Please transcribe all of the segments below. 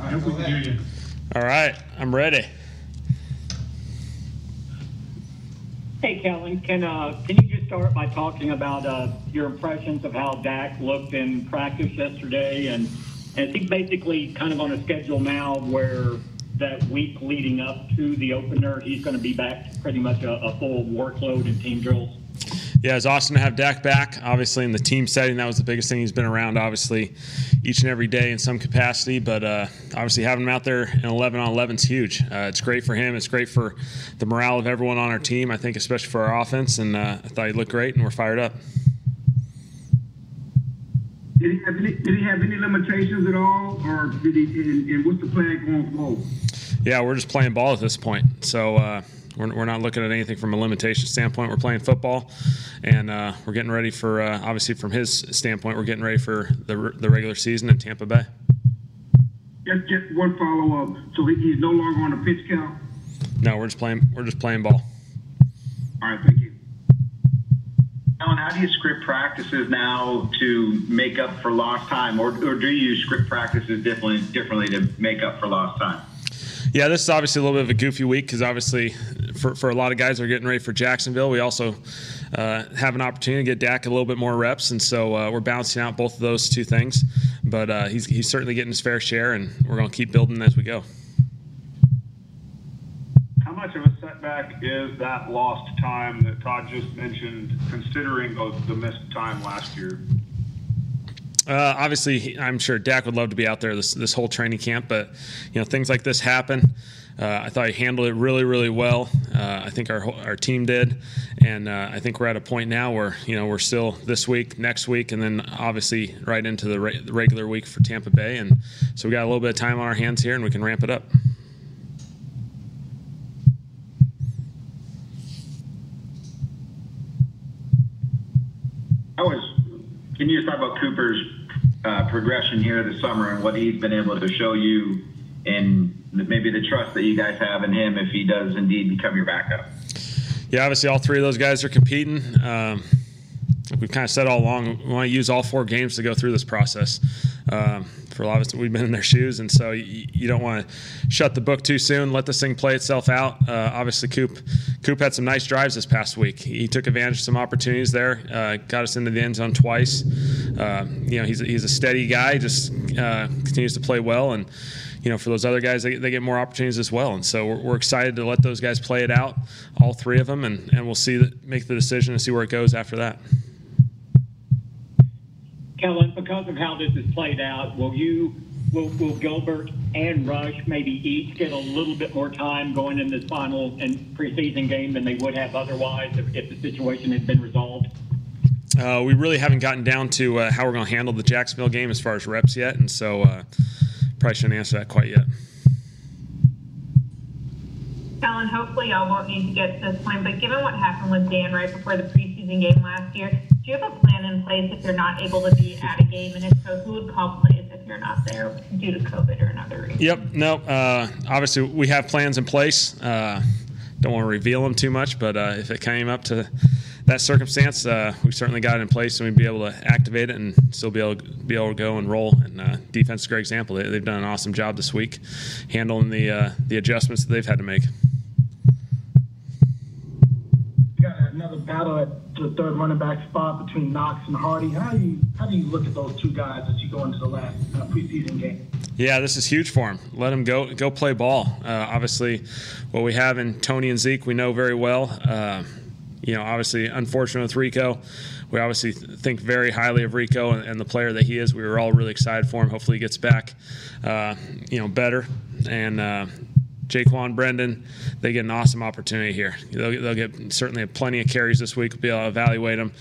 I hope we can hear you. All right, I'm ready. Hey, Kellen, can uh, can you just start by talking about uh, your impressions of how Dak looked in practice yesterday, and and I think basically kind of on a schedule now where that week leading up to the opener, he's going to be back to pretty much a, a full workload in team drills. Yeah, it's awesome to have Dak back. Obviously, in the team setting, that was the biggest thing. He's been around, obviously, each and every day in some capacity. But uh, obviously, having him out there in 11 on 11 is huge. Uh, it's great for him. It's great for the morale of everyone on our team. I think, especially for our offense. And uh, I thought he looked great, and we're fired up. Did he have any, did he have any limitations at all, or did he? And, and what's the plan going forward? Yeah, we're just playing ball at this point. So uh, we're, we're not looking at anything from a limitation standpoint. We're playing football, and uh, we're getting ready for uh, obviously from his standpoint, we're getting ready for the the regular season in Tampa Bay. Just, just one follow up. So he, he's no longer on the pitch count. No, we're just playing. We're just playing ball. All right, thank you. Alan, how do you script practices now to make up for lost time, or, or do you script practices differently differently to make up for lost time? Yeah, this is obviously a little bit of a goofy week because obviously, for, for a lot of guys are getting ready for Jacksonville, we also uh, have an opportunity to get Dak a little bit more reps, and so uh, we're balancing out both of those two things. But uh, he's he's certainly getting his fair share, and we're going to keep building as we go. How much of a setback is that lost time that Todd just mentioned, considering the missed time last year? Uh, obviously, I'm sure Dak would love to be out there this this whole training camp, but you know things like this happen. Uh, I thought he handled it really, really well. Uh, I think our our team did, and uh, I think we're at a point now where you know we're still this week, next week, and then obviously right into the, re- regular week for Tampa Bay, and so we got a little bit of time on our hands here, and we can ramp it up. I was. Can you just talk about Cooper's uh, progression here this summer and what he's been able to show you, and maybe the trust that you guys have in him if he does indeed become your backup? Yeah, obviously all three of those guys are competing. Um, we've kind of said all along, we want to use all four games to go through this process. Um, for a lot of us, we've been in their shoes, and so you, you, don't want to shut the book too soon. Let this thing play itself out. Uh, obviously, Coop Coop had some nice drives this past week. He took advantage of some opportunities there, uh, got us into the end zone twice. Uh, you know, he's he's a steady guy, just uh, continues to play well, and you know, for those other guys, they, they get more opportunities as well. And so we're, we're, excited to let those guys play it out, all three of them, and, and we'll see the, make the decision and see where it goes after that. Kellen, because of how this is played out, will you, will, will Gilbert and Rush maybe each get a little bit more time going in this final and preseason game than they would have otherwise if, if the situation had been resolved? Uh, we really haven't gotten down to uh, how we're going to handle the Jacksonville game as far as reps yet, and so uh, probably shouldn't answer that quite yet. Kellen, hopefully y'all won't need to get to this point, but given what happened with Dan right before the preseason game last year, do you have a plan in place if you're not able to be at a game? And if so, who would call plays if you're not there due to COVID or another reason? Yep. No. Uh, obviously, we have plans in place. Uh, don't want to reveal them too much, but uh, if it came up to that circumstance, uh, we certainly got it in place, and we'd be able to activate it and still be able to, be able to go and roll. And uh, defense is a great example. They, have done an awesome job this week, handling the uh, the adjustments that they've had to make. Battle at the third running back spot between Knox and Hardy. How do you how do you look at those two guys as you go into the last uh, preseason game? Yeah, this is huge for him. Let him go go play ball. Uh, obviously, what we have in Tony and Zeke, we know very well. Uh, you know, obviously, unfortunate with Rico. We obviously think very highly of Rico and, and, the player that he is. We were all really excited for him. Hopefully, he gets back, uh, you know, better and uh, Jaquan Brenden, they get an awesome opportunity here. They'll, they'll get certainly plenty of carries this week. We'll be able to evaluate them.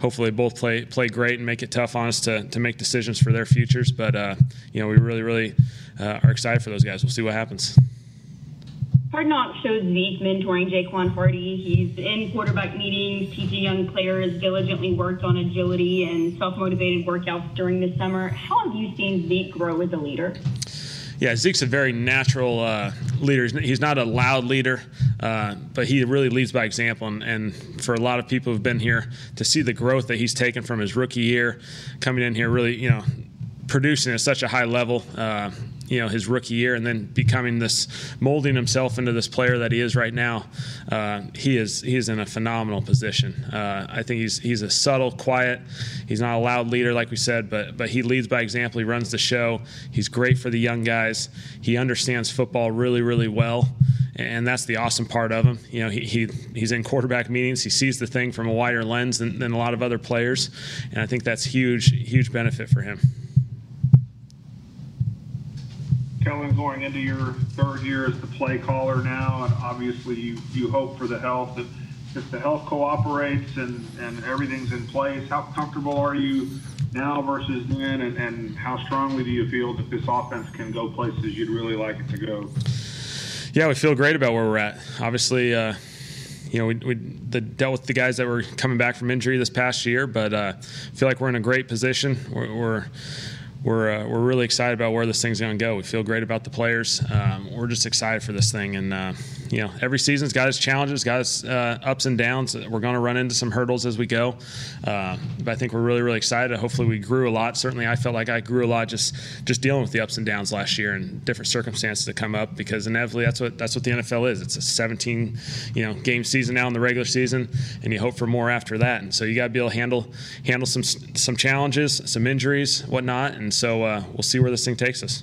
Hopefully, both play play great and make it tough on us to, to make decisions for their futures. But uh, you know, we really really uh, are excited for those guys. We'll see what happens. Hard Knocks shows Zeke mentoring Jaquan Hardy. He's in quarterback meetings, teaching young players, diligently worked on agility and self motivated workouts during the summer. How have you seen Zeke grow as a leader? Yeah, Zeke's a very natural uh, leader. He's not a loud leader, uh, but he really leads by example. And, and, for a lot of people who've been here to see the growth that he's taken from his rookie year, coming in here, really, you know, producing at such a high level. Uh, you know his rookie year and then becoming this molding himself into this player that he is right now uh, he is he is in a phenomenal position uh, I think he's he's a subtle quiet he's not a loud leader like we said but but he leads by example he runs the show he's great for the young guys he understands football really really well and that's the awesome part of him. You know, he, he he's in quarterback meetings. He sees the thing from a wider lens than, than a lot of other players, and I think that's huge, huge benefit for him. Kellen, going into your third year as the play caller now, and obviously you, you hope for the health. If, if the health cooperates and, and everything's in place, how comfortable are you now versus then, and, and how strongly do you feel that this offense can go places you'd really like it to go? Yeah, we feel great about where we're at. Obviously, uh, you know, we, we the, dealt with the guys that were coming back from injury this past year, but uh, feel like we're in a great position. We're, we're we're, uh, we're really excited about where this thing's going to go. We feel great about the players. Um, we're just excited for this thing. And, uh, you know, every season's got its challenges, got its uh, ups and downs. We're going to run into some hurdles as we go. Uh, but I think we're really, really excited. Hopefully, we grew a lot. Certainly, I felt like I grew a lot just just dealing with the ups and downs last year and different circumstances that come up because inevitably that's what that's what the NFL is. It's a 17, you know, game season now in the regular season, and you hope for more after that. And so you got to be able to handle handle some some challenges, some injuries, whatnot. And so uh, we'll see where this thing takes us.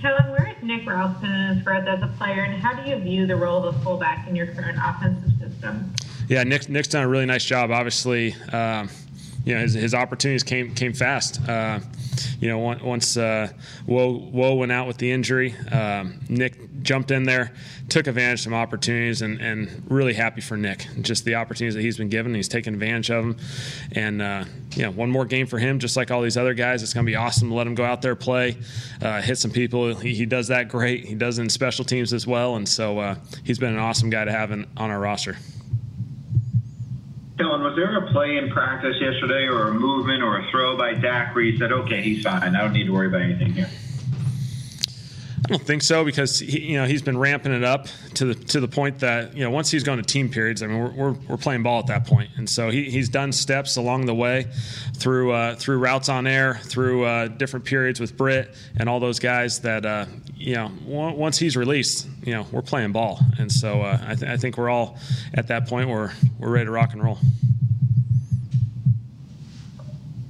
Kellen, where Nick Ralston his growth as a player, and how do you view the role of a fullback in your current offensive system? Yeah, Nick, Nick's done a really nice job. Obviously, um, you know his, his opportunities came came fast. Uh, you know, once uh, Woe, Woe went out with the injury, um, Nick jumped in there, took advantage of some opportunities, and, and really happy for Nick. Just the opportunities that he's been given, he's taken advantage of them. And, uh, you know, one more game for him, just like all these other guys. It's going to be awesome to let him go out there, play, uh, hit some people. He, he, does that great. He does it in special teams as well. And so uh, he's been an awesome guy to have in, on our roster. Kellen, was there a play in practice yesterday or a movement or a throw by Dak where you said, okay, he's fine. I don't need to worry about anything here? I don't think so because he, you know he's been ramping it up to the to the point that you know once he's gone to team periods, I mean we're, we're, we're playing ball at that point, and so he, he's done steps along the way through uh, through routes on air, through uh, different periods with Britt and all those guys that uh, you know once he's released, you know we're playing ball, and so uh, I, th- I think we're all at that point where we're ready to rock and roll.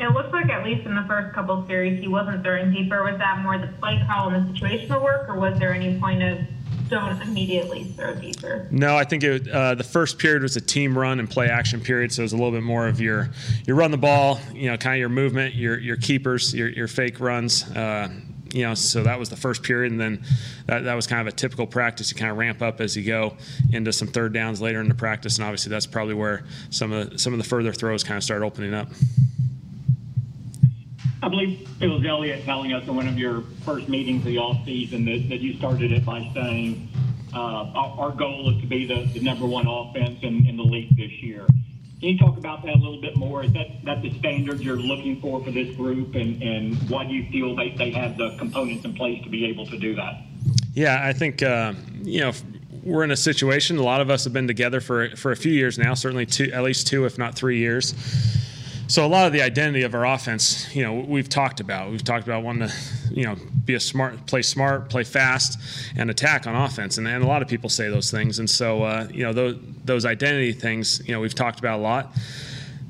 It looks like at least in the first couple series he wasn't throwing deeper. Was that more the play call and the situational work, or was there any point of don't immediately throw deeper? No, I think it, uh, the first period was a team run and play action period, so it was a little bit more of your you run the ball, you know, kind of your movement, your your keepers, your your fake runs. Uh, you know, so that was the first period, and then that, that was kind of a typical practice. You kind of ramp up as you go into some third downs later in the practice, and obviously that's probably where some of the, some of the further throws kind of start opening up. I believe it was Elliott telling us in one of your first meetings of the off season that, that you started it by saying uh, our, our, goal is to be the, the number one offense in, in, the league this year. Can you talk about that a little bit more? Is that, that the standard you're looking for for this group, and, and why do you feel they, they have the components in place to be able to do that? Yeah, I think uh, you know we're in a situation. A lot of us have been together for for a few years now, certainly two, at least two, if not three years so a lot of the identity of our offense, you know, we've talked about. We've talked about wanting to, you know, be a smart, play smart, play fast, and attack on offense. And, and a lot of people say those things. And so, uh, you know, those, those identity things, you know, we've talked about a lot.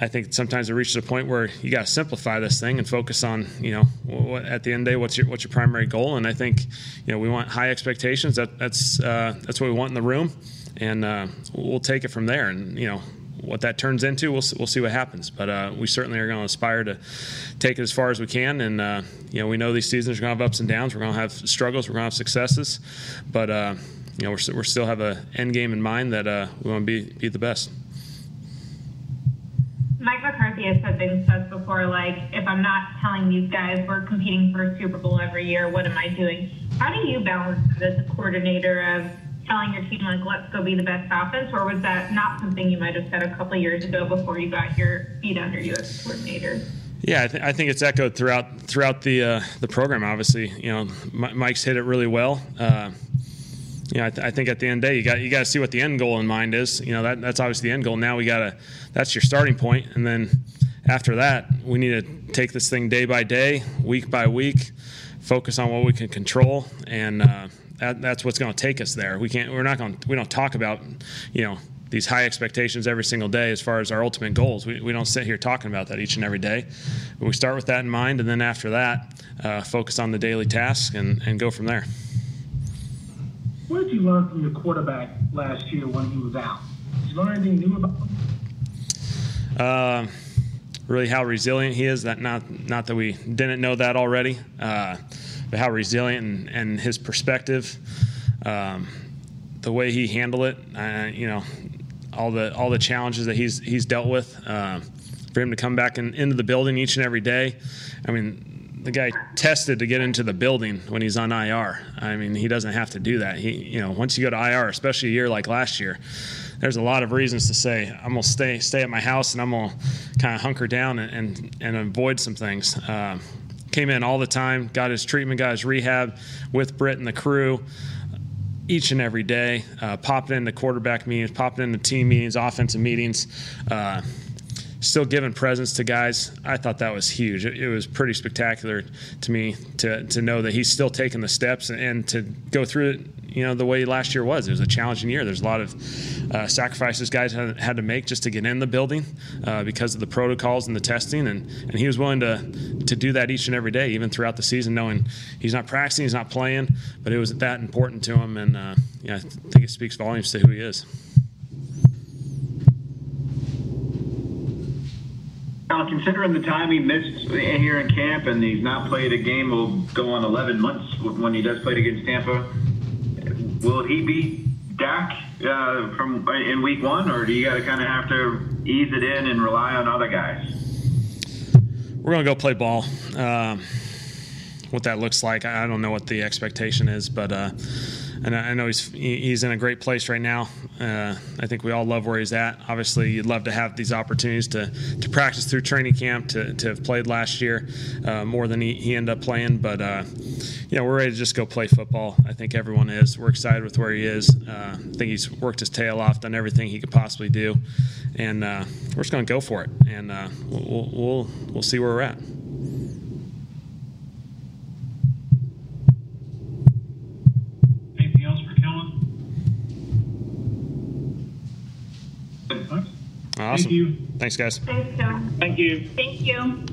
I think sometimes it reaches a point where you got to simplify this thing and focus on, you know, what, at the end of the day, what's your what's your primary goal? And I think, you know, we want high expectations. That that's uh, that's what we want in the room, and uh, we'll take it from there. And you know, what that turns into, we'll, we'll see what happens. But uh, we certainly are going to aspire to take it as far as we can. And, uh, you know, we know these seasons are going to have ups and downs. We're going to have struggles. We're going to have successes. But, uh, you know, we're, we're still have an end game in mind that uh, we want to be, be the best. Mike McCarthy has said things to us before, like, if I'm not telling these guys we're competing for a Super Bowl every year, what am I doing? How do you balance that as a coordinator of telling your team like let's go be the best offense or was that not something you might have said a couple years ago before you got your feet under you as coordinator yeah, I, th- I, think it's echoed throughout throughout the uh, the program. Obviously, you know, M- Mike's hit it really well. Uh, you know, I, th- I, think at the end of the day, you got you got to see what the end goal in mind is. You know, that that's obviously the end goal. Now we got to that's your starting point, and then after that, we need to take this thing day by day, week by week, focus on what we can control, and uh, that, that's what's going to take us there. We can't. We're not going. We don't talk about, you know, these high expectations every single day as far as our ultimate goals. We, we don't sit here talking about that each and every day. But we start with that in mind, and then after that, uh, focus on the daily tasks and, and go from there. What did you learn from your quarterback last year when he was out? Did you learn anything new about him? Uh, really, how resilient he is. That not not that we didn't know that already, uh, but how resilient and, and his perspective, um, the way he handled it. Uh, you know, all the all the challenges that he's he's dealt with. Uh, for him to come back in, into the building each and every day, I mean, the guy tested to get into the building when he's on IR. I mean, he doesn't have to do that. He, you know, once you go to IR, especially a year like last year, there's a lot of reasons to say I'm gonna stay stay at my house and I'm gonna kind of hunker down and, and, and avoid some things. Uh, came in all the time, got his treatment, got his rehab with Britt and the crew each and every day, uh, popping into quarterback meetings, popping into team meetings, offensive meetings, uh, still giving presents to guys. I thought that was huge. It, it, was pretty spectacular to me to, to know that he's still taking the steps and, and to go through it, you know, the way last year was. It was a challenging year. There's a lot of uh, sacrifices guys had, had, to make just to get in the building uh, because of the protocols and the testing, and, and he was willing to to do that each and every day, even throughout the season, knowing he's not practicing, he's not playing, but it was that important to him, and uh, I think it speaks volumes to who he is. Now, considering the time he missed here in camp and he's not played a game, will go on 11 months when he does play against Tampa. Will he be Dak uh, from in week one, or do you got to kind of have to ease it in and rely on other guys? We're gonna go play ball. Um, what that looks like, I don't know what the expectation is, but. Uh, and I know he's he's in a great place right now. Uh, I think we all love where he's at. Obviously, you'd love to have these opportunities to, to practice through training camp, to, to have played last year uh, more than he, he ended up playing. But uh, you know, we're ready to just go play football. I think everyone is. We're excited with where he is. Uh, I think he's worked his tail off, done everything he could possibly do, and uh, we're just going to go for it. And uh, we'll, we'll we'll see where we're at. Awesome. Thank you. Thanks, guys. Thanks, Kellen. Thank you. Thank you.